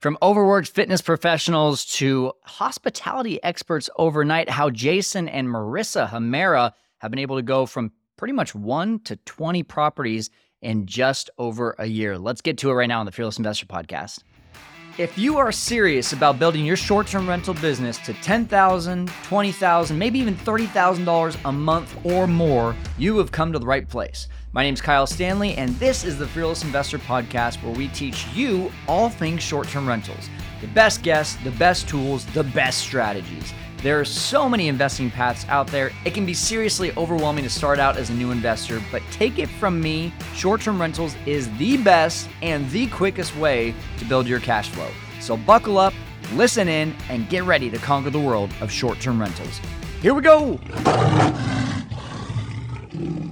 From overworked fitness professionals to hospitality experts overnight, how Jason and Marissa Hamera have been able to go from pretty much one to 20 properties in just over a year. Let's get to it right now on the Fearless Investor Podcast. If you are serious about building your short term rental business to $10,000, $20,000, maybe even $30,000 a month or more, you have come to the right place. My name is Kyle Stanley, and this is the Fearless Investor Podcast where we teach you all things short term rentals the best guests, the best tools, the best strategies. There are so many investing paths out there. It can be seriously overwhelming to start out as a new investor, but take it from me short term rentals is the best and the quickest way to build your cash flow. So buckle up, listen in, and get ready to conquer the world of short term rentals. Here we go!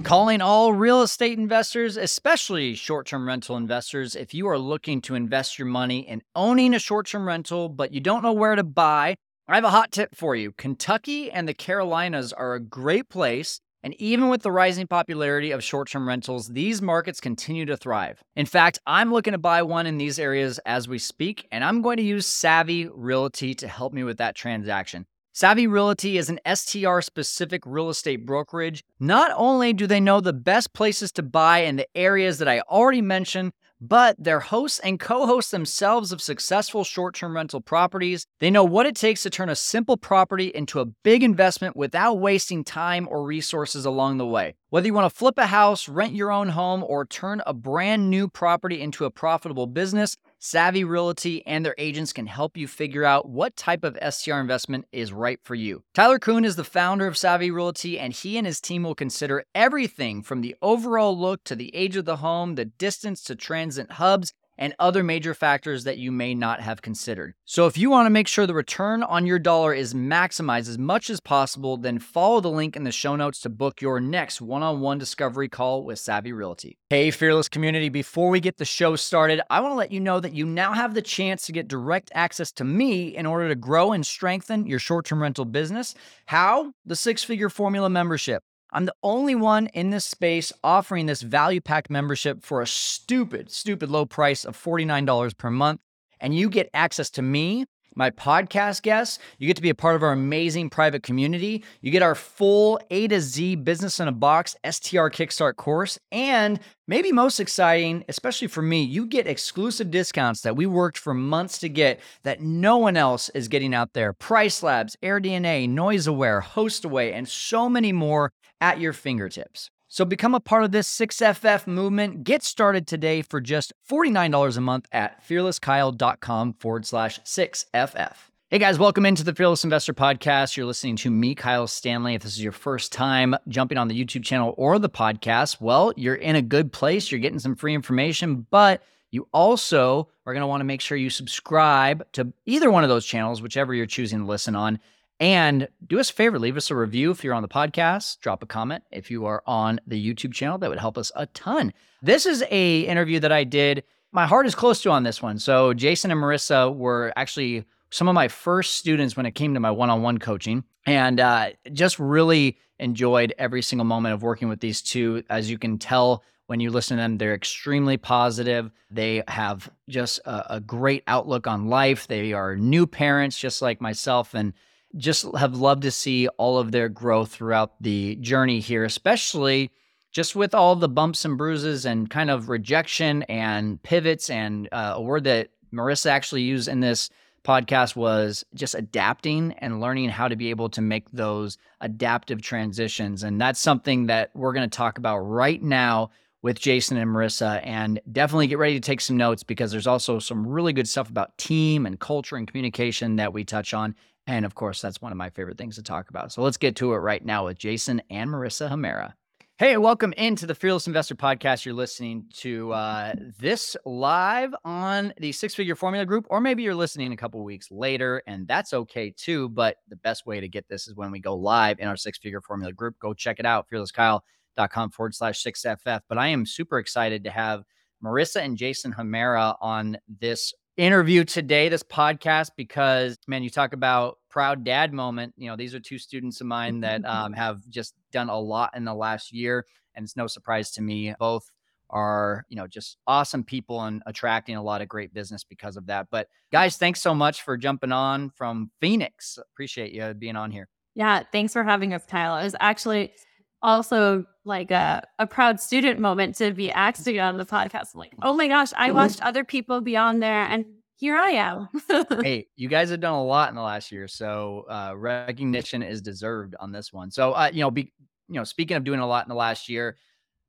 Calling all real estate investors, especially short term rental investors, if you are looking to invest your money in owning a short term rental, but you don't know where to buy, I have a hot tip for you. Kentucky and the Carolinas are a great place. And even with the rising popularity of short term rentals, these markets continue to thrive. In fact, I'm looking to buy one in these areas as we speak, and I'm going to use Savvy Realty to help me with that transaction. Savvy Realty is an STR specific real estate brokerage. Not only do they know the best places to buy in the areas that I already mentioned, but they're hosts and co hosts themselves of successful short term rental properties. They know what it takes to turn a simple property into a big investment without wasting time or resources along the way. Whether you want to flip a house, rent your own home, or turn a brand new property into a profitable business, Savvy Realty and their agents can help you figure out what type of STR investment is right for you. Tyler Kuhn is the founder of Savvy Realty, and he and his team will consider everything from the overall look to the age of the home, the distance to transit hubs, and other major factors that you may not have considered. So, if you want to make sure the return on your dollar is maximized as much as possible, then follow the link in the show notes to book your next one on one discovery call with Savvy Realty. Hey, Fearless community, before we get the show started, I want to let you know that you now have the chance to get direct access to me in order to grow and strengthen your short term rental business. How? The six figure formula membership. I'm the only one in this space offering this value pack membership for a stupid, stupid low price of $49 per month. And you get access to me, my podcast guests. You get to be a part of our amazing private community. You get our full A to Z business in a box STR Kickstart course. And maybe most exciting, especially for me, you get exclusive discounts that we worked for months to get that no one else is getting out there. Price Labs, AirDNA, Noise Aware, HostAway, and so many more at your fingertips. So become a part of this 6FF movement. Get started today for just $49 a month at fearlesskyle.com forward slash 6FF. Hey guys, welcome into the Fearless Investor Podcast. You're listening to me, Kyle Stanley. If this is your first time jumping on the YouTube channel or the podcast, well, you're in a good place. You're getting some free information, but you also are going to want to make sure you subscribe to either one of those channels, whichever you're choosing to listen on. And do us a favor, leave us a review if you're on the podcast, drop a comment if you are on the YouTube channel. That would help us a ton. This is a interview that I did. My heart is close to on this one. So Jason and Marissa were actually some of my first students when it came to my one-on-one coaching and uh, just really enjoyed every single moment of working with these two. As you can tell when you listen to them, they're extremely positive. They have just a, a great outlook on life. They are new parents, just like myself. And just have loved to see all of their growth throughout the journey here, especially just with all the bumps and bruises and kind of rejection and pivots. And uh, a word that Marissa actually used in this podcast was just adapting and learning how to be able to make those adaptive transitions. And that's something that we're going to talk about right now with Jason and Marissa. And definitely get ready to take some notes because there's also some really good stuff about team and culture and communication that we touch on. And of course, that's one of my favorite things to talk about. So let's get to it right now with Jason and Marissa Hamera. Hey, welcome into the Fearless Investor Podcast. You're listening to uh, this live on the Six Figure Formula Group, or maybe you're listening a couple weeks later, and that's okay too. But the best way to get this is when we go live in our Six Figure Formula Group. Go check it out, fearlesskyle.com forward slash 6FF. But I am super excited to have Marissa and Jason Hamera on this interview today, this podcast, because man, you talk about proud dad moment. You know, these are two students of mine that um, have just done a lot in the last year. And it's no surprise to me, both are, you know, just awesome people and attracting a lot of great business because of that. But guys, thanks so much for jumping on from Phoenix. Appreciate you being on here. Yeah, thanks for having us, Kyle. It was actually also like a, a proud student moment to be acting on the podcast. I'm like, oh my gosh, I watched other people be on there and here I am. hey, you guys have done a lot in the last year, so uh, recognition is deserved on this one. So, uh, you know, be you know, speaking of doing a lot in the last year,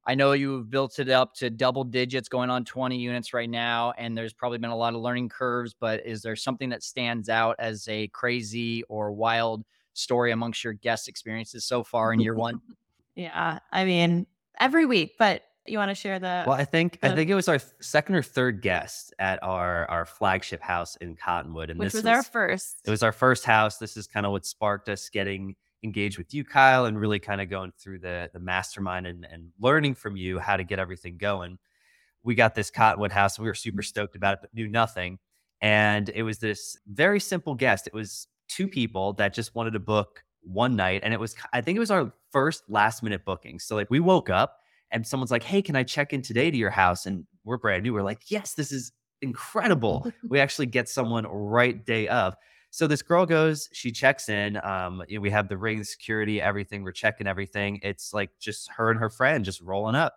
I know you've built it up to double digits, going on 20 units right now, and there's probably been a lot of learning curves. But is there something that stands out as a crazy or wild story amongst your guest experiences so far in year one? yeah, I mean, every week, but you want to share the well i think the, i think it was our second or third guest at our our flagship house in cottonwood and which this was, was our first it was our first house this is kind of what sparked us getting engaged with you, Kyle, and really kind of going through the the mastermind and, and learning from you how to get everything going. We got this Cottonwood house. We were super mm-hmm. stoked about it, but knew nothing. And it was this very simple guest. It was two people that just wanted to book one night. And it was, I think it was our first last minute booking. So like we woke up and someone's like, Hey, can I check in today to your house? And we're brand new. We're like, Yes, this is incredible. we actually get someone right day of. So this girl goes, she checks in. Um, you know, we have the ring, security, everything. We're checking everything. It's like just her and her friend just rolling up.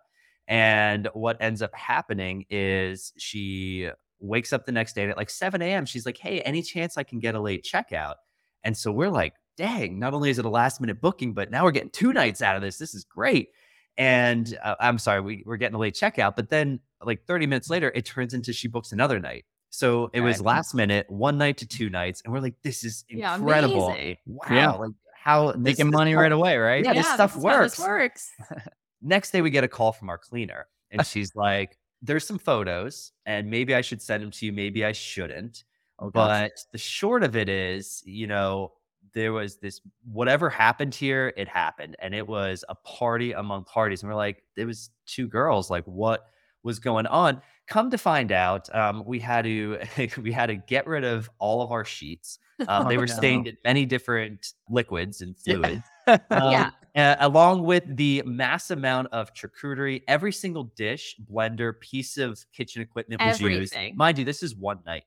And what ends up happening is she wakes up the next day at like 7 a.m. She's like, Hey, any chance I can get a late checkout? And so we're like, dang, not only is it a last minute booking, but now we're getting two nights out of this. This is great. And uh, I'm sorry, we, we're getting a late checkout. But then, like 30 minutes later, it turns into she books another night. So it was last minute, one night to two nights, and we're like, "This is incredible! Yeah, wow, yeah. like how making money right away, right? Yeah, yeah this stuff this works. works. Next day, we get a call from our cleaner, and she's like, "There's some photos, and maybe I should send them to you, maybe I shouldn't." Oh, but the short of it is, you know, there was this whatever happened here, it happened, and it was a party among parties, and we're like, it was two girls, like what? was going on. Come to find out, um, we had to we had to get rid of all of our sheets. Um, they were no. stained in many different liquids and fluids. Um, yeah. Uh, along with the mass amount of charcuterie, every single dish, blender, piece of kitchen equipment was Everything. used. Mind you, this is one night.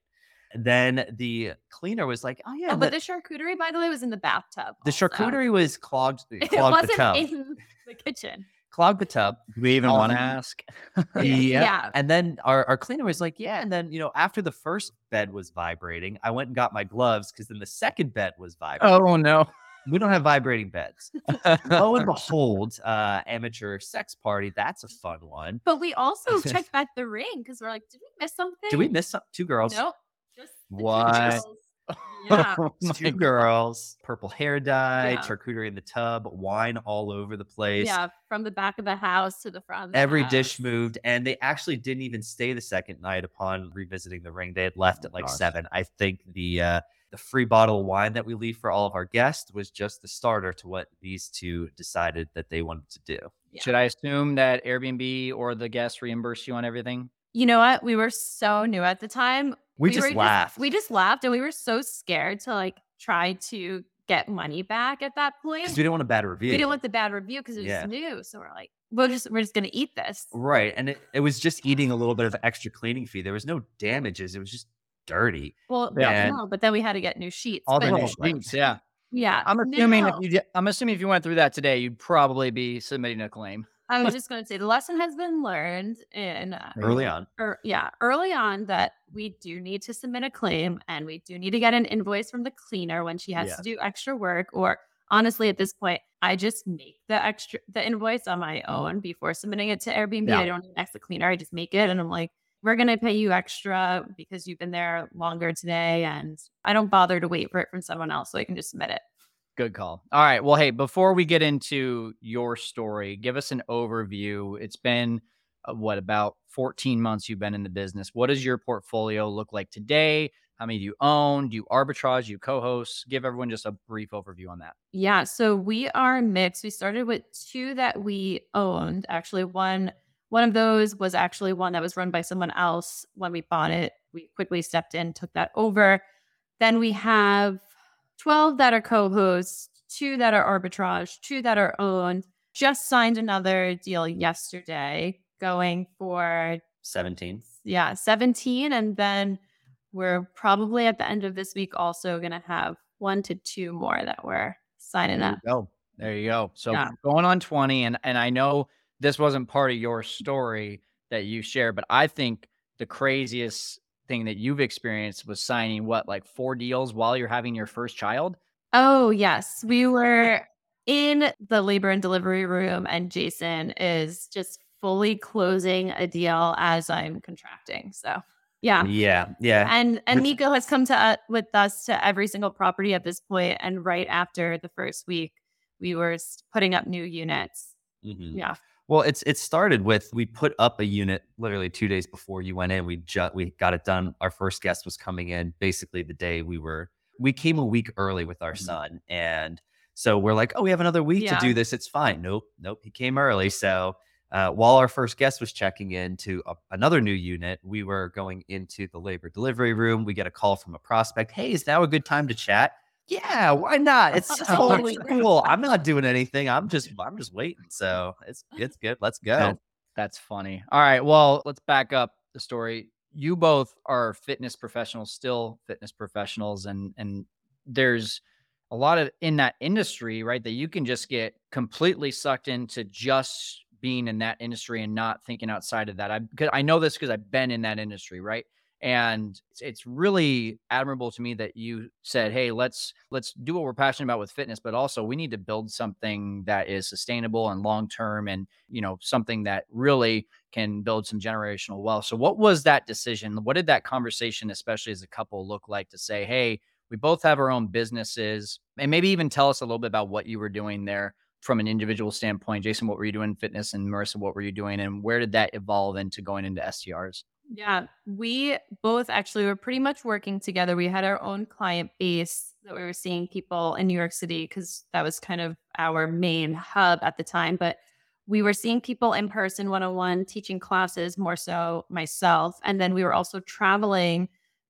And then the cleaner was like, "Oh yeah, oh, but the charcuterie, by the way, was in the bathtub. The also. charcuterie was clogged. clogged it wasn't the tub. in the kitchen clog the tub. Do we even um, want to ask? yeah. yeah. And then our, our cleaner was like, yeah. And then, you know, after the first bed was vibrating, I went and got my gloves because then the second bed was vibrating. Oh, no. We don't have vibrating beds. Lo and behold, uh, amateur sex party. That's a fun one. But we also checked back the ring because we're like, did we miss something? Did we miss some- two girls? Nope, just what? Yeah. oh Two girls, purple hair dye, yeah. charcuterie in the tub, wine all over the place. Yeah, from the back of the house to the front. The Every house. dish moved, and they actually didn't even stay the second night upon revisiting the ring. They had left oh, at like gosh. seven. I think the uh, the free bottle of wine that we leave for all of our guests was just the starter to what these two decided that they wanted to do. Yeah. Should I assume that Airbnb or the guests reimburse you on everything? You know what? We were so new at the time we, we just laughed. Just, we just laughed and we were so scared to like try to get money back at that point. Because we didn't want a bad review. We didn't want the bad review because it was yeah. new. So we're like, we're just we're just gonna eat this. Right. And it, it was just eating a little bit of extra cleaning fee. There was no damages. It was just dirty. Well, yeah, no, but then we had to get new sheets. All the new sheets, yeah. Yeah. I'm assuming no. if you I'm assuming if you went through that today, you'd probably be submitting a claim. I was just going to say the lesson has been learned in uh, early on. Or yeah, early on that we do need to submit a claim and we do need to get an invoice from the cleaner when she has yeah. to do extra work. Or honestly, at this point, I just make the extra the invoice on my own before submitting it to Airbnb. Yeah. I don't ask the cleaner. I just make it, and I'm like, we're going to pay you extra because you've been there longer today, and I don't bother to wait for it from someone else, so I can just submit it. Good call. All right. Well, hey, before we get into your story, give us an overview. It's been uh, what about 14 months you've been in the business. What does your portfolio look like today? How many do you own? Do you arbitrage? Do you co-host? Give everyone just a brief overview on that. Yeah, so we are mixed. We started with two that we owned. Actually, one one of those was actually one that was run by someone else when we bought it. We quickly stepped in, took that over. Then we have 12 that are co hosts, two that are arbitrage, two that are owned. Just signed another deal yesterday. going for 17. Yeah, 17. And then we're probably at the end of this week also going to have one to two more that we're signing up. go. There you go. So yeah. going on 20. And, and I know this wasn't part of your story that you shared, but I think the craziest thing that you've experienced was signing what, like four deals while you're having your first child? Oh, yes. We were in the labor and delivery room, and Jason is just fully closing a deal as I'm contracting. So, yeah. Yeah. Yeah. And and Nico has come to uh, with us to every single property at this point and right after the first week we were putting up new units. Mm-hmm. Yeah. Well, it's it started with we put up a unit literally 2 days before you went in. We just we got it done. Our first guest was coming in basically the day we were we came a week early with our mm-hmm. son and so we're like, "Oh, we have another week yeah. to do this. It's fine." Nope. Nope, he came early. So uh, while our first guest was checking in to a, another new unit, we were going into the labor delivery room. We get a call from a prospect. Hey, is now a good time to chat? Yeah, why not? It's uh, totally cool. I'm not doing anything. I'm just I'm just waiting. So it's it's good. Let's go. that's funny. All right. Well, let's back up the story. You both are fitness professionals, still fitness professionals, and and there's a lot of in that industry, right? That you can just get completely sucked into just being in that industry and not thinking outside of that. I I know this because I've been in that industry, right? And it's, really admirable to me that you said, "Hey, let's let's do what we're passionate about with fitness, but also we need to build something that is sustainable and long term, and you know something that really can build some generational wealth." So, what was that decision? What did that conversation, especially as a couple, look like to say, "Hey"? We both have our own businesses, and maybe even tell us a little bit about what you were doing there from an individual standpoint. Jason, what were you doing in fitness? And Marissa, what were you doing? And where did that evolve into going into STRs? Yeah, we both actually were pretty much working together. We had our own client base that we were seeing people in New York City because that was kind of our main hub at the time. But we were seeing people in person one on one, teaching classes more so myself. And then we were also traveling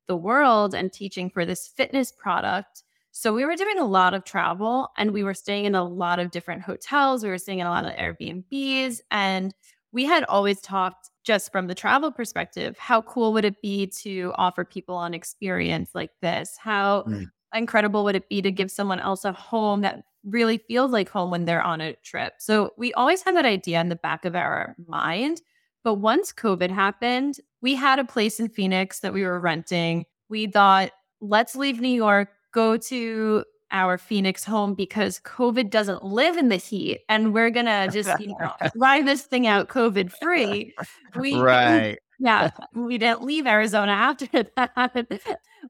the world and teaching for this fitness product so we were doing a lot of travel and we were staying in a lot of different hotels. We were staying in a lot of Airbnbs. And we had always talked just from the travel perspective how cool would it be to offer people an experience like this? How mm. incredible would it be to give someone else a home that really feels like home when they're on a trip? So we always had that idea in the back of our mind. But once COVID happened, we had a place in Phoenix that we were renting. We thought, let's leave New York, go to our Phoenix home because COVID doesn't live in the heat and we're going to just, you know, ride this thing out COVID free. We, right. Yeah. We didn't leave Arizona after that. happened.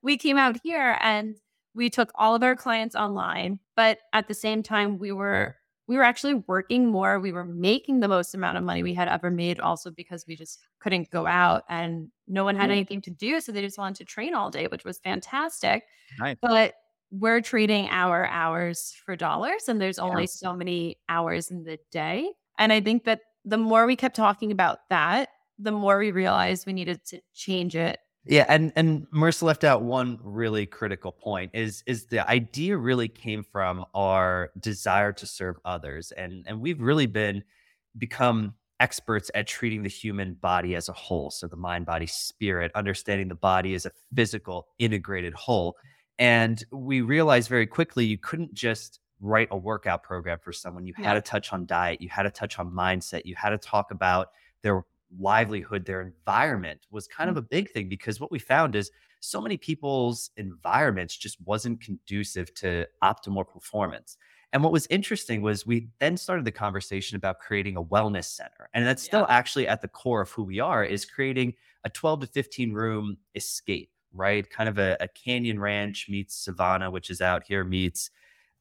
We came out here and we took all of our clients online, but at the same time, we were we were actually working more. We were making the most amount of money we had ever made, also because we just couldn't go out and no one had mm-hmm. anything to do. So they just wanted to train all day, which was fantastic. Nice. But we're trading our hours for dollars, and there's only yeah. so many hours in the day. And I think that the more we kept talking about that, the more we realized we needed to change it yeah, and and Marissa left out one really critical point is is the idea really came from our desire to serve others, and and we've really been become experts at treating the human body as a whole, so the mind, body, spirit, understanding the body as a physical integrated whole, and we realized very quickly you couldn't just write a workout program for someone. You had to touch on diet, you had to touch on mindset, you had to talk about their livelihood, their environment was kind of mm. a big thing because what we found is so many people's environments just wasn't conducive to optimal performance. And what was interesting was we then started the conversation about creating a wellness center. And that's still yeah. actually at the core of who we are is creating a 12 to 15 room escape, right? Kind of a, a canyon ranch meets Civana, which is out here meets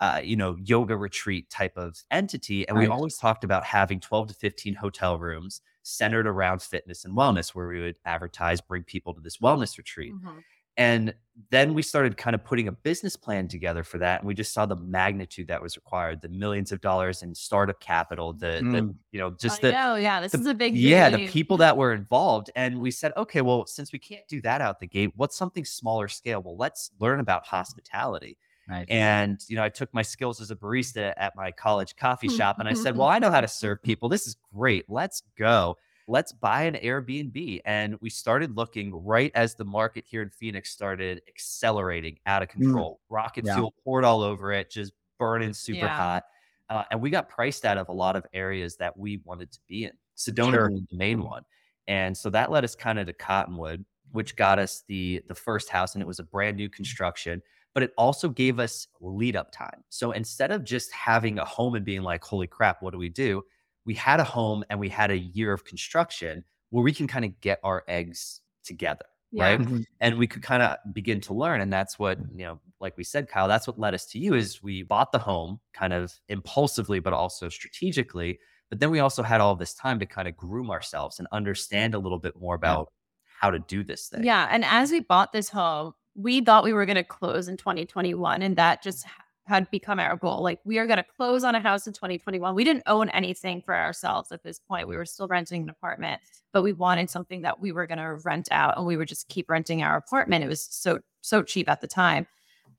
uh, you know, yoga retreat type of entity. And right. we always talked about having 12 to 15 hotel rooms centered around fitness and wellness, where we would advertise, bring people to this wellness retreat. Mm-hmm. And then we started kind of putting a business plan together for that. And we just saw the magnitude that was required, the millions of dollars in startup capital, the, mm. the you know, just the, know, yeah, this the, is a big, yeah, the people that were involved. And we said, okay, well, since we can't do that out the gate, what's something smaller scale? Well, let's learn about mm. hospitality. Right. And, you know, I took my skills as a barista at my college coffee mm, shop and I said, mm-hmm. well, I know how to serve people. This is great. Let's go. Let's buy an Airbnb. And we started looking right as the market here in Phoenix started accelerating out of mm. control. Mm. Rocket yeah. fuel poured all over it, just burning super yeah. hot. Uh, and we got priced out of a lot of areas that we wanted to be in. Sedona sure. was the main one. And so that led us kind of to Cottonwood, which got us the the first house, and it was a brand new construction. But it also gave us lead up time. So instead of just having a home and being like, "Holy crap, what do we do?" We had a home and we had a year of construction where we can kind of get our eggs together. Yeah. Right. Mm-hmm. And we could kind of begin to learn. And that's what, you know, like we said, Kyle, that's what led us to you is we bought the home kind of impulsively, but also strategically. But then we also had all this time to kind of groom ourselves and understand a little bit more about how to do this thing. Yeah. And as we bought this home, we thought we were going to close in 2021. And that just had become our goal. Like we are going to close on a house in 2021. We didn't own anything for ourselves at this point. We were still renting an apartment, but we wanted something that we were going to rent out and we would just keep renting our apartment. It was so so cheap at the time.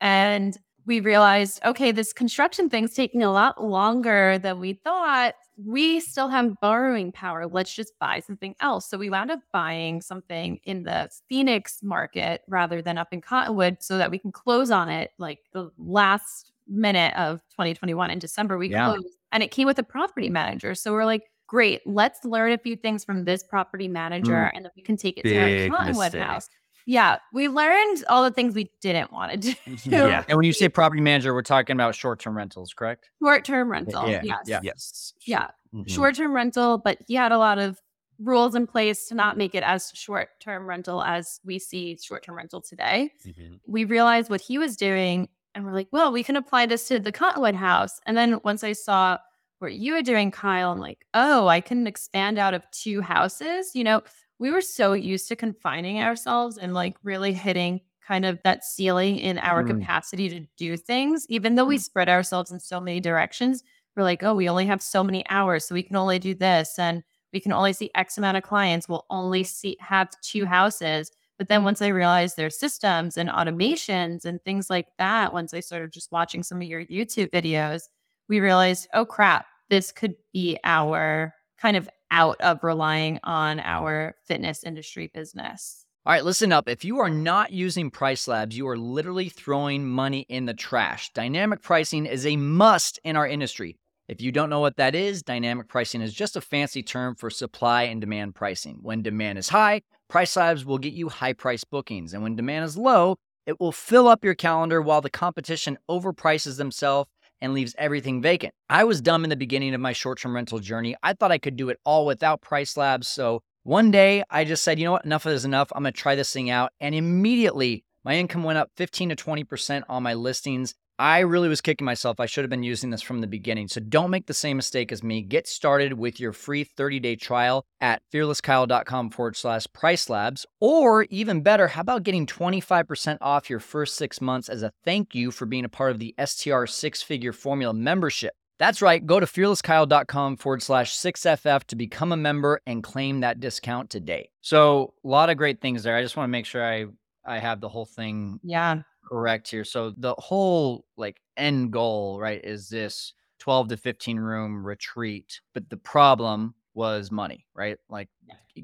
And we realized, okay, this construction thing's taking a lot longer than we thought. We still have borrowing power. Let's just buy something else. So we wound up buying something in the Phoenix market rather than up in Cottonwood so that we can close on it like the last minute of 2021 in December, we yeah. closed and it came with a property manager. So we're like, great, let's learn a few things from this property manager mm. and then we can take it Big to our Cottonwood mistake. house. Yeah, we learned all the things we didn't want to do. Mm-hmm. Yeah. And when you say property manager, we're talking about short term rentals, correct? Short term rental. Yeah. Yes. Yeah. Yes. Yeah. Mm-hmm. Short term rental, but he had a lot of rules in place to not make it as short term rental as we see short term rental today. Mm-hmm. We realized what he was doing and we're like, well, we can apply this to the Cottonwood house. And then once I saw what you were doing, Kyle, I'm like, oh, I can expand out of two houses. You know, we were so used to confining ourselves and like really hitting kind of that ceiling in our mm. capacity to do things, even though we mm. spread ourselves in so many directions. We're like, oh, we only have so many hours, so we can only do this, and we can only see X amount of clients. We'll only see have two houses. But then once I realized their systems and automations and things like that, once I started just watching some of your YouTube videos, we realized, oh crap, this could be our kind of out of relying on our fitness industry business. All right, listen up. If you are not using Price Labs, you are literally throwing money in the trash. Dynamic pricing is a must in our industry. If you don't know what that is, dynamic pricing is just a fancy term for supply and demand pricing. When demand is high, Price Labs will get you high price bookings. And when demand is low, it will fill up your calendar while the competition overprices themselves and leaves everything vacant. I was dumb in the beginning of my short term rental journey. I thought I could do it all without Price Labs. So one day I just said, you know what, enough is enough. I'm going to try this thing out. And immediately my income went up 15 to 20% on my listings. I really was kicking myself. I should have been using this from the beginning. So don't make the same mistake as me. Get started with your free 30 day trial at fearlesskyle.com forward slash price labs. Or even better, how about getting 25% off your first six months as a thank you for being a part of the STR six figure formula membership? That's right. Go to fearlesskyle.com forward slash 6FF to become a member and claim that discount today. So, a lot of great things there. I just want to make sure I, I have the whole thing yeah correct here. So the whole like end goal, right, is this 12 to 15 room retreat. But the problem was money, right? Like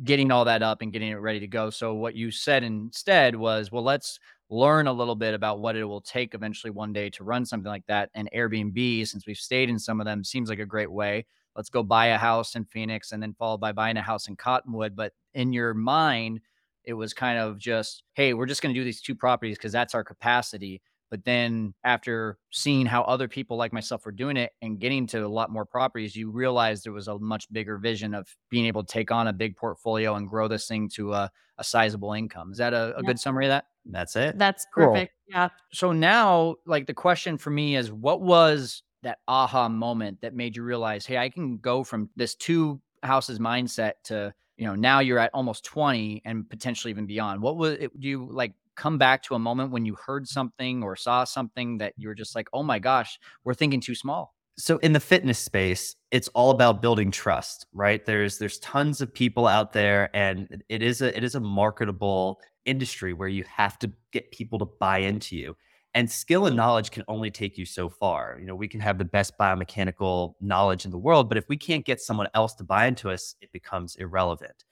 getting all that up and getting it ready to go. So what you said instead was, well, let's learn a little bit about what it will take eventually one day to run something like that. And Airbnb, since we've stayed in some of them, seems like a great way. Let's go buy a house in Phoenix and then followed by buying a house in Cottonwood. But in your mind, it was kind of just, hey, we're just going to do these two properties because that's our capacity. But then after seeing how other people like myself were doing it and getting to a lot more properties, you realize there was a much bigger vision of being able to take on a big portfolio and grow this thing to a, a sizable income. Is that a, a yeah. good summary of that? That's it. That's perfect. Cool. Yeah. So now, like the question for me is what was that aha moment that made you realize, hey, I can go from this two houses mindset to you know now you're at almost 20 and potentially even beyond. What was it do you like come back to a moment when you heard something or saw something that you were just like oh my gosh we're thinking too small. So in the fitness space it's all about building trust right? There's there's tons of people out there and it is a it is a marketable industry where you have to get people to buy into you And skill and knowledge can only take you so far. You know, we can have the best biomechanical knowledge in the world, but if we can't get someone else to buy into us, it becomes irrelevant.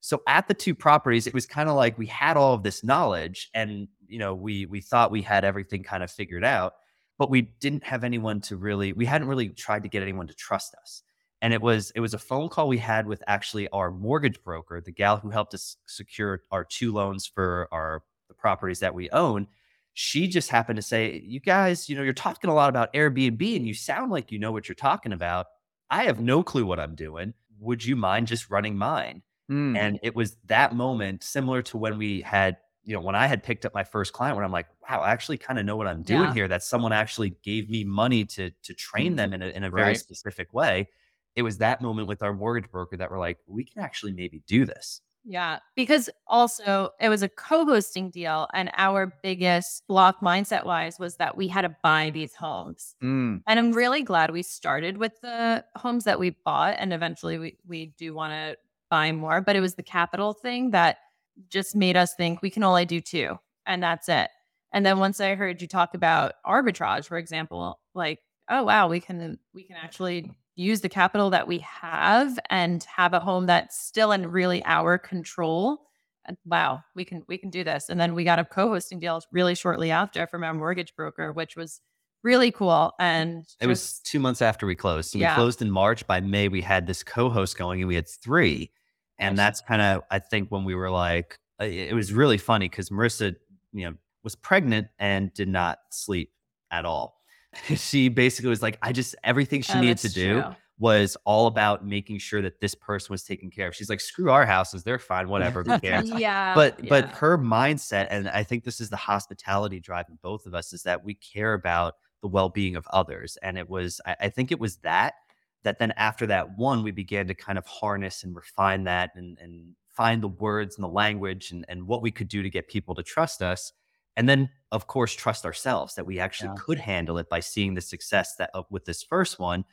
So at the two properties, it was kind of like we had all of this knowledge and you know, we we thought we had everything kind of figured out, but we didn't have anyone to really we hadn't really tried to get anyone to trust us. And it was it was a phone call we had with actually our mortgage broker, the gal who helped us secure our two loans for our the properties that we own she just happened to say, You guys, you know, you're talking a lot about Airbnb and you sound like you know what you're talking about. I have no clue what I'm doing. Would you mind just running mine? Mm. And it was that moment, similar to when we had, you know, when I had picked up my first client, where I'm like, wow, I actually kind of know what I'm doing yeah. here. That someone actually gave me money to to train them in a, in a very right. specific way. It was that moment with our mortgage broker that we're like, we can actually maybe do this. Yeah, because also it was a co-hosting deal, and our biggest block mindset wise was that we had to buy these homes. Mm. And I'm really glad we started with the homes that we bought, and eventually we we do want to buy more. But it was the capital thing that just made us think we can only do two, and that's it. And then once I heard you talk about arbitrage, for example, like oh wow, we can we can actually use the capital that we have and have a home that's still in really our control and wow we can we can do this. And then we got a co-hosting deal really shortly after from our mortgage broker which was really cool and it was two months after we closed. So yeah. we closed in march. By may we had this co-host going and we had three. And that's kind of i think when we were like uh, it was really funny because marissa you know was pregnant and did not sleep at all she basically was like, I just everything she oh, needed to do true. was all about making sure that this person was taken care of. She's like, screw our houses, they're fine, whatever, who cares? yeah. But yeah. but her mindset, and I think this is the hospitality drive in both of us, is that we care about the well-being of others. And it was, I, I think it was that that then after that one, we began to kind of harness and refine that and and find the words and the language and, and what we could do to get people to trust us and then of course trust ourselves that we actually yeah. could handle it by seeing the success that uh, with this first one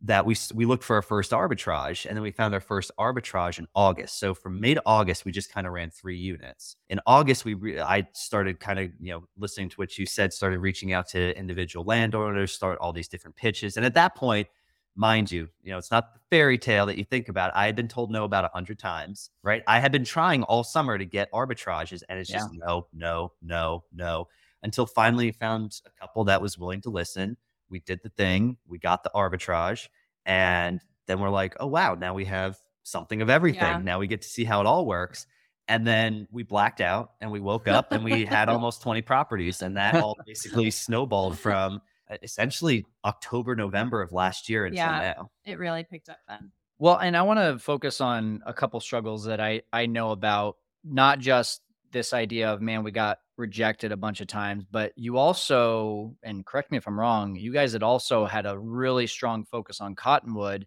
that we we looked for our first arbitrage and then we found our first arbitrage in August. So from May to August we just kind of ran 3 units. In August we re- I started kind of, you know, listening to what you said, started reaching out to individual landowners, start all these different pitches. And at that point mind you, you know, it's not the fairy tale that you think about. I had been told no about a hundred times, right? I had been trying all summer to get arbitrages, and it's just no, no, no, no, until finally found a couple that was willing to listen. We did the thing, we got the arbitrage, and then we're like, oh wow, now we have something of everything. Yeah. Now we get to see how it all works. And then we blacked out and we woke up and we had almost 20 properties. And that all basically snowballed from essentially October, November of last year until yeah, now. It really picked up then. Well, and I want to focus on a couple struggles that I I know about, not just this idea of man, we got rejected a bunch of times, but you also, and correct me if I'm wrong, you guys had also had a really strong focus on Cottonwood,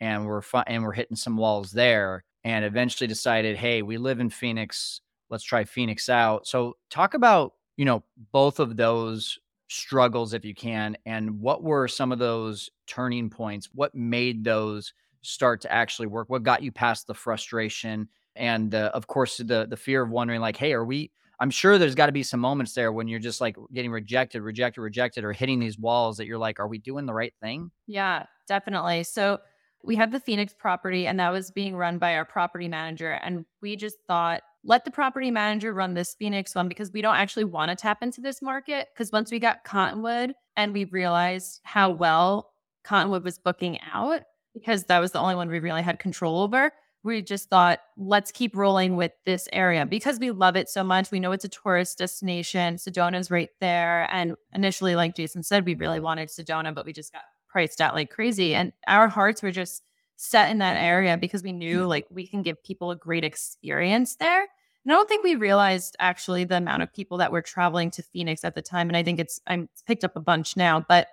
and we're fi- and we're hitting some walls there, and eventually decided, hey, we live in Phoenix, let's try Phoenix out. So talk about you know both of those struggles if you can and what were some of those turning points? What made those start to actually work? What got you past the frustration and uh, of course the the fear of wondering like hey are we i'm sure there's got to be some moments there when you're just like getting rejected rejected rejected or hitting these walls that you're like are we doing the right thing? Yeah definitely. So we had the phoenix property and that was being run by our property manager and we just thought let the property manager run this Phoenix one because we don't actually want to tap into this market. Because once we got Cottonwood and we realized how well Cottonwood was booking out, because that was the only one we really had control over, we just thought, let's keep rolling with this area because we love it so much. We know it's a tourist destination. Sedona's right there. And initially, like Jason said, we really wanted Sedona, but we just got priced out like crazy. And our hearts were just set in that area because we knew like we can give people a great experience there. And I don't think we realized actually the amount of people that were traveling to Phoenix at the time. And I think it's I'm picked up a bunch now, but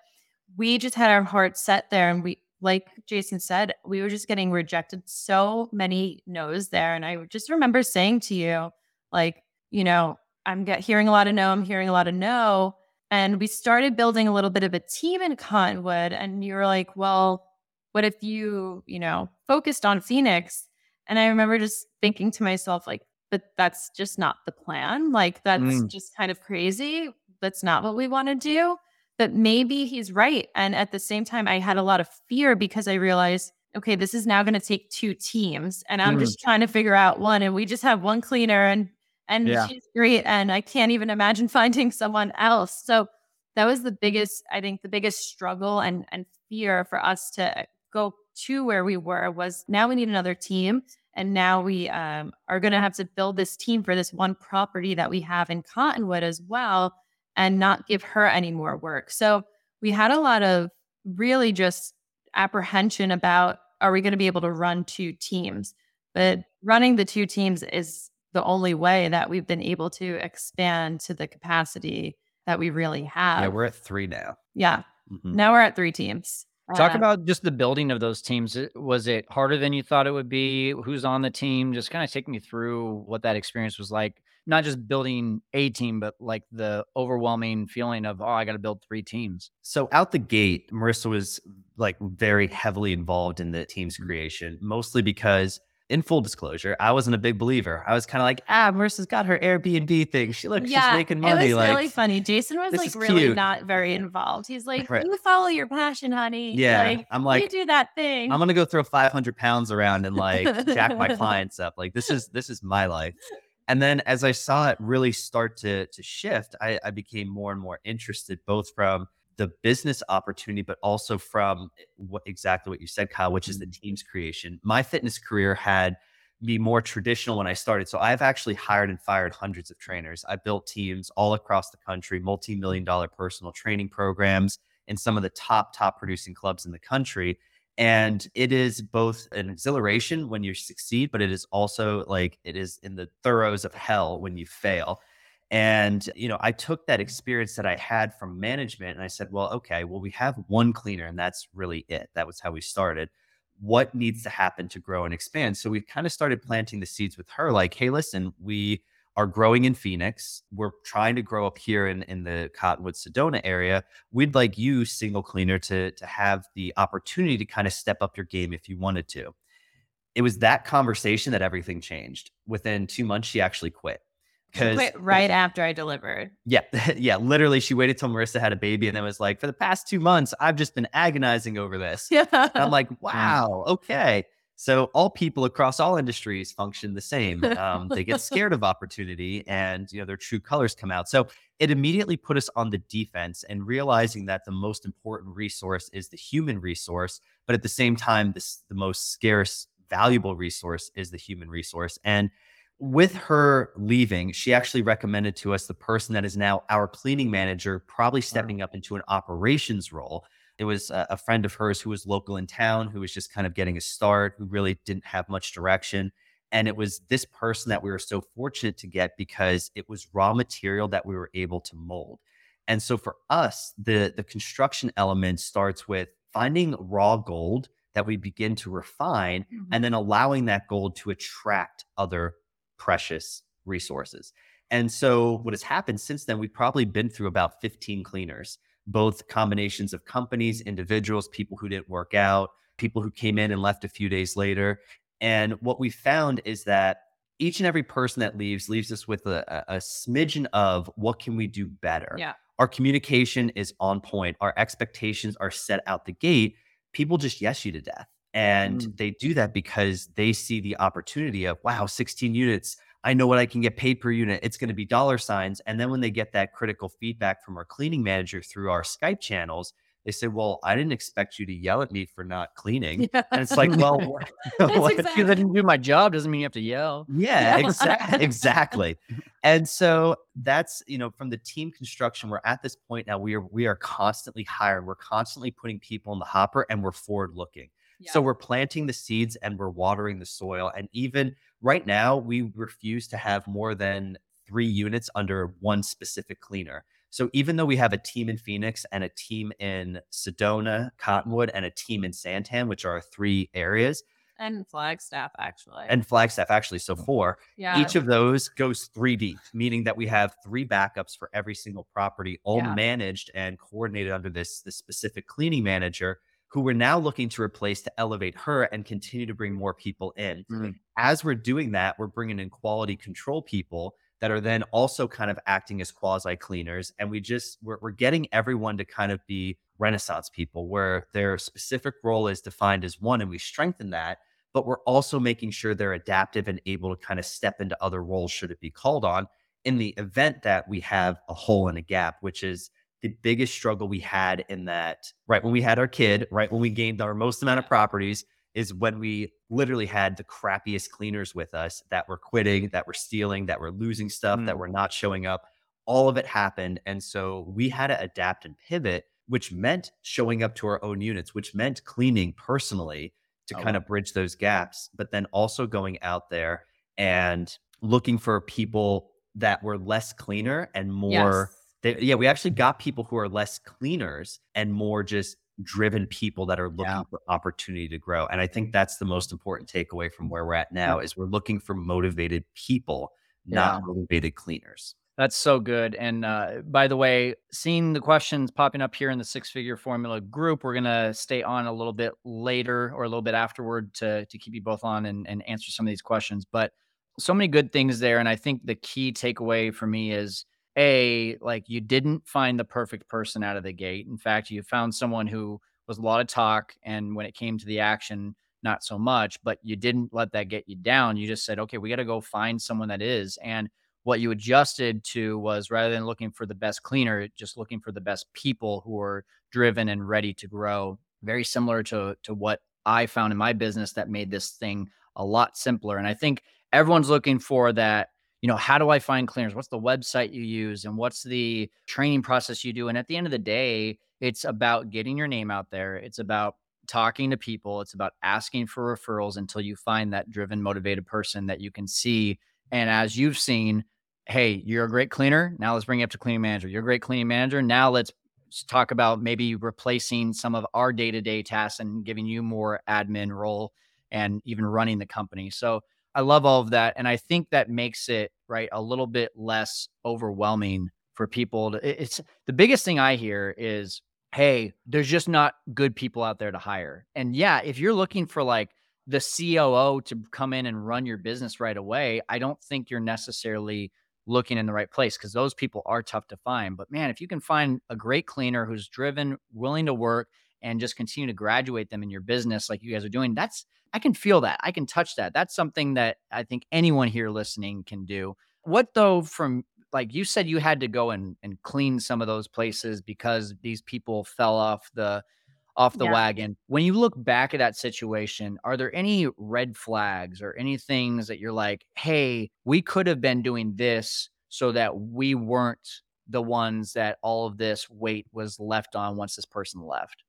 we just had our hearts set there and we like Jason said, we were just getting rejected so many no's there. And I just remember saying to you, like, you know, I'm get hearing a lot of no, I'm hearing a lot of no. And we started building a little bit of a team in Cottonwood. And you were like, well, what if you, you know, focused on Phoenix? And I remember just thinking to myself, like, but that's just not the plan. Like, that's mm. just kind of crazy. that's not what we want to do. But maybe he's right. And at the same time, I had a lot of fear because I realized, okay, this is now going to take two teams, and I'm mm. just trying to figure out one, and we just have one cleaner, and and yeah. she's great, and I can't even imagine finding someone else. So that was the biggest, I think, the biggest struggle and and fear for us to go to where we were was now we need another team and now we um, are going to have to build this team for this one property that we have in cottonwood as well and not give her any more work. So we had a lot of really just apprehension about are we going to be able to run two teams? But running the two teams is the only way that we've been able to expand to the capacity that we really have. yeah we're at three now. Yeah. Mm-hmm. now we're at three teams Talk uh, about just the building of those teams. Was it harder than you thought it would be? Who's on the team? Just kind of take me through what that experience was like. Not just building a team, but like the overwhelming feeling of, oh, I got to build three teams. So out the gate, Marissa was like very heavily involved in the team's creation, mostly because in full disclosure, I wasn't a big believer. I was kind of like, ah, Marissa's got her Airbnb thing. She looks, yeah, she's making money. It was like, really funny. Jason was like really cute. not very involved. He's like, right. you follow your passion, honey. Yeah. Like, I'm like, you do that thing. I'm gonna go throw 500 pounds around and like jack my clients up. Like this is this is my life. And then as I saw it really start to to shift, I, I became more and more interested, both from the business opportunity, but also from eh, what exactly what you said, Kyle, which is the mm-hmm. team's creation. My fitness career had be more traditional when I started. So I've actually hired and fired hundreds of trainers. I built teams all across the country, multi-million dollar personal training programs in some of the top, top producing clubs in the country. And it is both an exhilaration when you succeed, but it is also like it is in the thoroes of hell when you fail. And, you know, I took that experience that I had from management and I said, well, okay, well, we have one cleaner and that's really it. That was how we started. What needs to happen to grow and expand? So we kind of started planting the seeds with her like, hey, listen, we are growing in Phoenix. We're trying to grow up here in, in the Cottonwood Sedona area. We'd like you, single cleaner, to, to have the opportunity to kind of step up your game if you wanted to. It was that conversation that everything changed. Within two months, she actually quit because right after I delivered. Yeah, yeah. Literally, she waited till Marissa had a baby, and then was like, "For the past two months, I've just been agonizing over this." Yeah, and I'm like, "Wow, okay." So all people across all industries function the same. Um, they get scared of opportunity, and you know their true colors come out. So it immediately put us on the defense, and realizing that the most important resource is the human resource, but at the same time, this the most scarce, valuable resource is the human resource, and with her leaving, she actually recommended to us the person that is now our cleaning manager, probably stepping up into an operations role. It was a, a friend of hers who was local in town, who was just kind of getting a start, who really didn't have much direction. And it was this person that we were so fortunate to get because it was raw material that we were able to mold. And so for us, the, the construction element starts with finding raw gold that we begin to refine mm-hmm. and then allowing that gold to attract other precious resources. And so, what has happened since then, we've probably been through about 15 cleaners, both combinations of companies, individuals, people who didn't work out, people who came in and left a few days later. And what we found is that each and every person that leaves leaves us with a, a smidgen of what can we do better. Yeah. Our communication is on point. Our expectations are set out the gate. People just yes you to death. And mm. they do that because they see the opportunity of, wow, 16 units. I know what I can get paid per unit. It's going to be dollar signs. And then when they get that critical feedback from our cleaning manager through our Skype channels, they say, Well, I didn't expect you to yell at me for not cleaning. Yeah. And it's like, Well, what, what, exactly. I didn't do my job doesn't mean you have to yell. Yeah, exa- exactly. And so that's, you know, from the team construction, we're at this point now. We are we are constantly hiring, we're constantly putting people in the hopper and we're forward looking. So we're planting the seeds and we're watering the soil. And even right now, we refuse to have more than three units under one specific cleaner. So even though we have a team in Phoenix and a team in Sedona, Cottonwood, and a team in Santan, which are three areas, and Flagstaff actually, and Flagstaff actually, so mm. four. Yeah. Each of those goes three deep, meaning that we have three backups for every single property, all yeah. managed and coordinated under this this specific cleaning manager who we're now looking to replace to elevate her and continue to bring more people in. Mm-hmm. As we're doing that, we're bringing in quality control people that are then also kind of acting as quasi cleaners. And we just, we're, we're getting everyone to kind of be Renaissance people where their specific role is defined as one, and we strengthen that. But we're also making sure they're adaptive and able to kind of step into other roles should it be called on in the event that we have a hole and a gap, which is the biggest struggle we had in that right when we had our kid, right when we gained our most amount of properties, is when we literally had the crappiest cleaners with us that were quitting, that were stealing, that were losing stuff, mm. that were not showing up. All of it happened. And so we had to adapt and pivot, which meant showing up to our own units, which meant cleaning personally to oh, kind of bridge those gaps, but then also going out there and looking for people that were less cleaner and more. Yes. They, yeah, we actually got people who are less cleaners and more just driven people that are looking yeah. for opportunity to grow. And I think that's the most important takeaway from where we're at now is we're looking for motivated people, not yeah. motivated cleaners. That's so good. And uh, by the way, seeing the questions popping up here in the six figure formula group, we're going to stay on a little bit later or a little bit afterward to, to keep you both on and, and answer some of these questions. But so many good things there. And I think the key takeaway for me is a like you didn't find the perfect person out of the gate. In fact, you found someone who was a lot of talk, and when it came to the action, not so much. But you didn't let that get you down. You just said, okay, we got to go find someone that is. And what you adjusted to was rather than looking for the best cleaner, just looking for the best people who are driven and ready to grow. Very similar to to what I found in my business that made this thing a lot simpler. And I think everyone's looking for that you know, how do I find cleaners? What's the website you use and what's the training process you do? And at the end of the day, it's about getting your name out there. It's about talking to people. It's about asking for referrals until you find that driven, motivated person that you can see. And as you've seen, hey, you're a great cleaner. Now let's bring you up to cleaning manager. You're a great cleaning manager. Now let's talk about maybe replacing some of our day to day tasks and giving you more admin role and even running the company. So I love all of that. And I think that makes it right a little bit less overwhelming for people to it's the biggest thing I hear is, hey, there's just not good people out there to hire. And yeah, if you're looking for like the COO to come in and run your business right away, I don't think you're necessarily looking in the right place because those people are tough to find. But man, if you can find a great cleaner who's driven, willing to work, and just continue to graduate them in your business like you guys are doing, that's I can feel that. I can touch that. That's something that I think anyone here listening can do. What though from like you said you had to go and, and clean some of those places because these people fell off the off the yeah. wagon. When you look back at that situation, are there any red flags or any things that you're like, hey, we could have been doing this so that we weren't the ones that all of this weight was left on once this person left?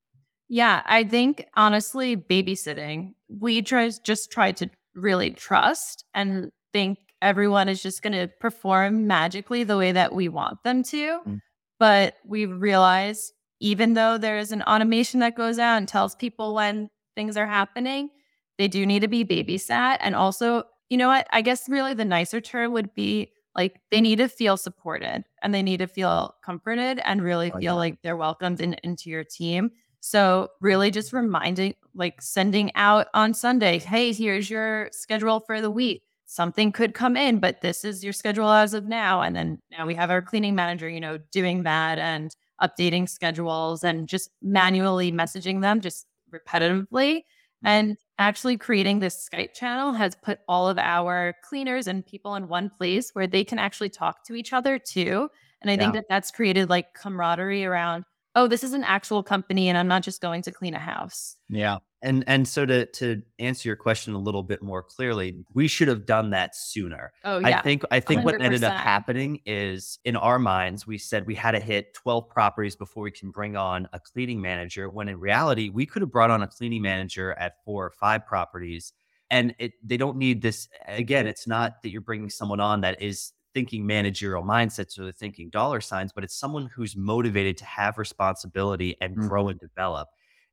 Yeah, I think honestly, babysitting, we try, just try to really trust and think everyone is just going to perform magically the way that we want them to. Mm. But we realize even though there is an automation that goes out and tells people when things are happening, they do need to be babysat. And also, you know what? I guess really the nicer term would be like they need to feel supported and they need to feel comforted and really oh, feel yeah. like they're welcomed in, into your team. So, really just reminding, like sending out on Sunday, hey, here's your schedule for the week. Something could come in, but this is your schedule as of now. And then now we have our cleaning manager, you know, doing that and updating schedules and just manually messaging them just repetitively. Mm-hmm. And actually creating this Skype channel has put all of our cleaners and people in one place where they can actually talk to each other too. And I yeah. think that that's created like camaraderie around oh, this is an actual company and I'm not just going to clean a house. Yeah. And and so to to answer your question a little bit more clearly, we should have done that sooner. Oh yeah. I think I think 100%. what ended up happening is in our minds we said we had to hit 12 properties before we can bring on a cleaning manager when in reality we could have brought on a cleaning manager at four or five properties and it they don't need this again it's not that you're bringing someone on that is thinking managerial mindsets or the thinking dollar signs, but it's someone who's motivated to have responsibility and mm. grow and develop.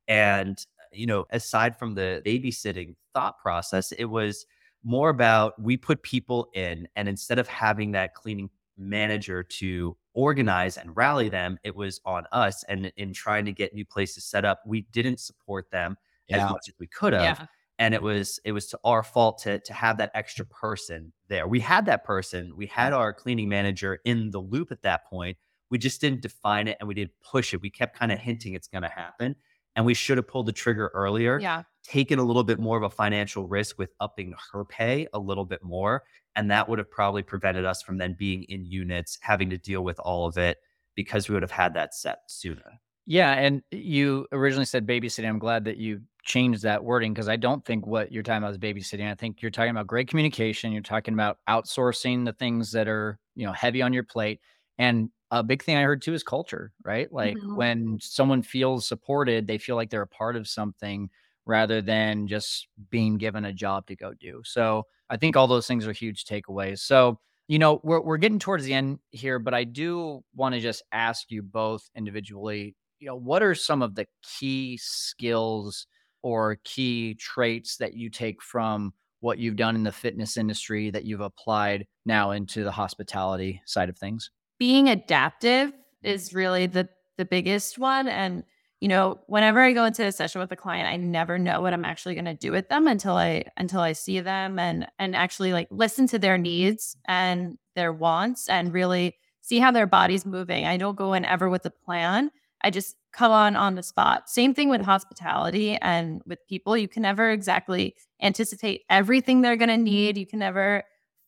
And, you know, aside from the babysitting thought process, it was more about we put people in, and instead of having that cleaning manager to organize and rally them, it was on us. And in trying to get new places set up, we didn't support them yeah. as much as we could have. Yeah. And it was it was to our fault to to have that extra person there. We had that person, we had our cleaning manager in the loop at that point. We just didn't define it and we didn't push it. We kept kind of hinting it's going to happen, and we should have pulled the trigger earlier. Yeah. Taken a little bit more of a financial risk with upping her pay a little bit more. And that would have probably prevented us from then being in units, having to deal with all of it because we would have had that set sooner. Yeah. And you originally said babysitting. I'm glad that you changed that wording because I don't think what you're talking about is babysitting. I think you're talking about great communication. You're talking about outsourcing the things that are, you know, heavy on your plate. And a big thing I heard too is culture, right? Like mm-hmm. when someone feels supported, they feel like they're a part of something rather than just being given a job to go do. So I think all those things are huge takeaways. So, you know, we're, we're getting towards the end here, but I do want to just ask you both individually, you know, what are some of the key skills or key traits that you take from what you've done in the fitness industry that you've applied now into the hospitality side of things? Being adaptive mm-hmm. is really the the biggest one and you know, whenever I go into a session with a client, I never know what I'm actually going to do with them until I until I see them and and actually like listen to their needs and their wants and really see how their body's moving. I don't go in ever with a plan. I just come on on the spot. Same thing with hospitality and with people. You can never exactly anticipate everything they're going to mm-hmm. need. You can never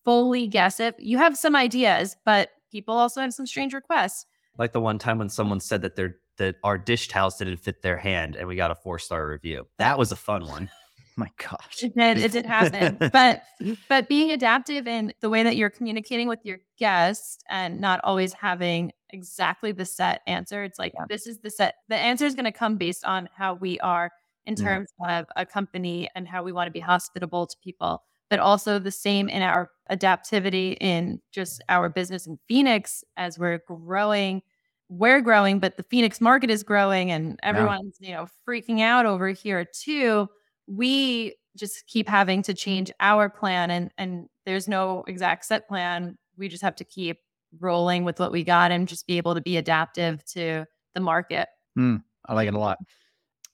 fully guess it. You have some ideas, but people also have some strange requests. Like the one time when someone said that their that our dish towels didn't fit their hand and we got a four star review. That was a fun one. My gosh. It did. It did happen. but but being adaptive in the way that you're communicating with your guests and not always having exactly the set answer. It's like yeah. this is the set. The answer is going to come based on how we are in terms yeah. of a company and how we want to be hospitable to people. But also the same in our adaptivity in just our business in Phoenix as we're growing we're growing, but the Phoenix market is growing and everyone's, yeah. you know, freaking out over here too. We just keep having to change our plan and and there's no exact set plan. We just have to keep rolling with what we got and just be able to be adaptive to the market. Mm, I like it a lot.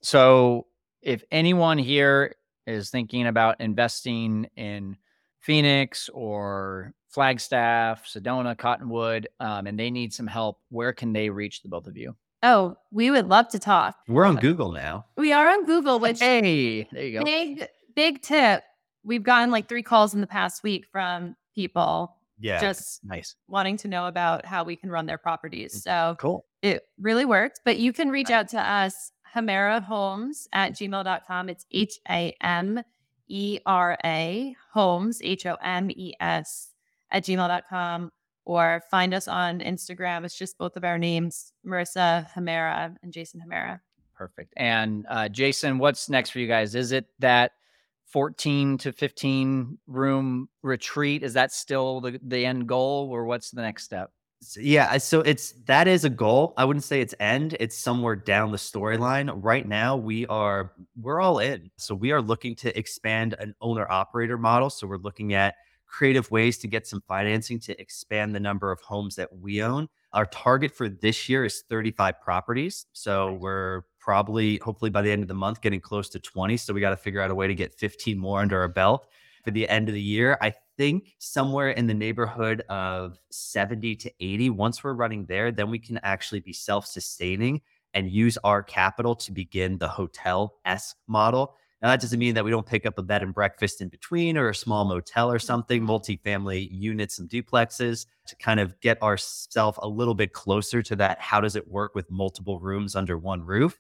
So if anyone here is thinking about investing in Phoenix or Flagstaff, Sedona, Cottonwood, um, and they need some help, where can they reach the both of you? Oh, we would love to talk. We're on Google now. We are on Google, which hey, there you go. Big big tip. We've gotten like three calls in the past week from people yeah just nice wanting to know about how we can run their properties. Mm, so cool. It really worked. But you can reach out to us, Hamera Homes at gmail.com. It's H A M E R A Homes, H O M E S at gmail.com or find us on Instagram. It's just both of our names, Marissa Hamera and Jason Hamera. Perfect. And uh, Jason, what's next for you guys? Is it that 14 to 15 room retreat? Is that still the, the end goal or what's the next step? yeah, so it's that is a goal. I wouldn't say it's end. It's somewhere down the storyline. Right now, we are we're all in. So we are looking to expand an owner operator model. So we're looking at creative ways to get some financing to expand the number of homes that we own. Our target for this year is 35 properties. So we're probably, hopefully, by the end of the month, getting close to 20. So we got to figure out a way to get 15 more under our belt for the end of the year. I think somewhere in the neighborhood of 70 to 80. Once we're running there, then we can actually be self sustaining and use our capital to begin the hotel S model. Now, that doesn't mean that we don't pick up a bed and breakfast in between or a small motel or something, mm-hmm. multifamily units and duplexes to kind of get ourselves a little bit closer to that. How does it work with multiple rooms under one roof?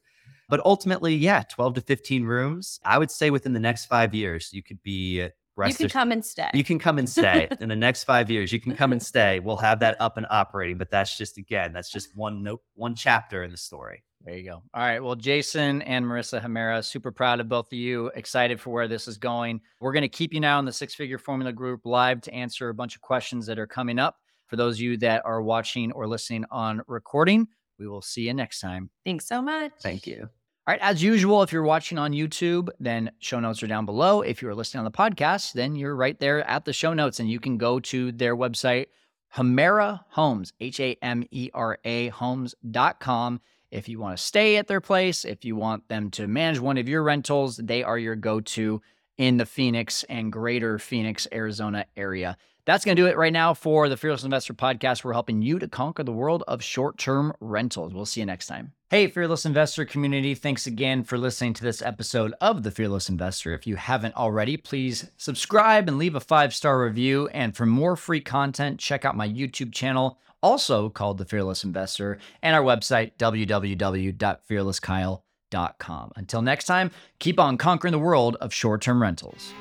But ultimately, yeah, 12 to 15 rooms. I would say within the next five years, you could be you can come and stay. You can come and stay in the next five years. You can come and stay. We'll have that up and operating, but that's just again, that's just one note, one chapter in the story. There you go. All right. Well, Jason and Marissa Hamera, super proud of both of you. Excited for where this is going. We're going to keep you now in the Six Figure Formula Group live to answer a bunch of questions that are coming up. For those of you that are watching or listening on recording, we will see you next time. Thanks so much. Thank you. All right. As usual, if you're watching on YouTube, then show notes are down below. If you're listening on the podcast, then you're right there at the show notes and you can go to their website, Hamera Homes, H A M E R A homes.com if you want to stay at their place, if you want them to manage one of your rentals, they are your go to in the Phoenix and greater Phoenix, Arizona area. That's going to do it right now for the Fearless Investor podcast. We're helping you to conquer the world of short term rentals. We'll see you next time. Hey, Fearless Investor community. Thanks again for listening to this episode of The Fearless Investor. If you haven't already, please subscribe and leave a five star review. And for more free content, check out my YouTube channel, also called The Fearless Investor, and our website, www.fearlesskyle.com. Until next time, keep on conquering the world of short term rentals.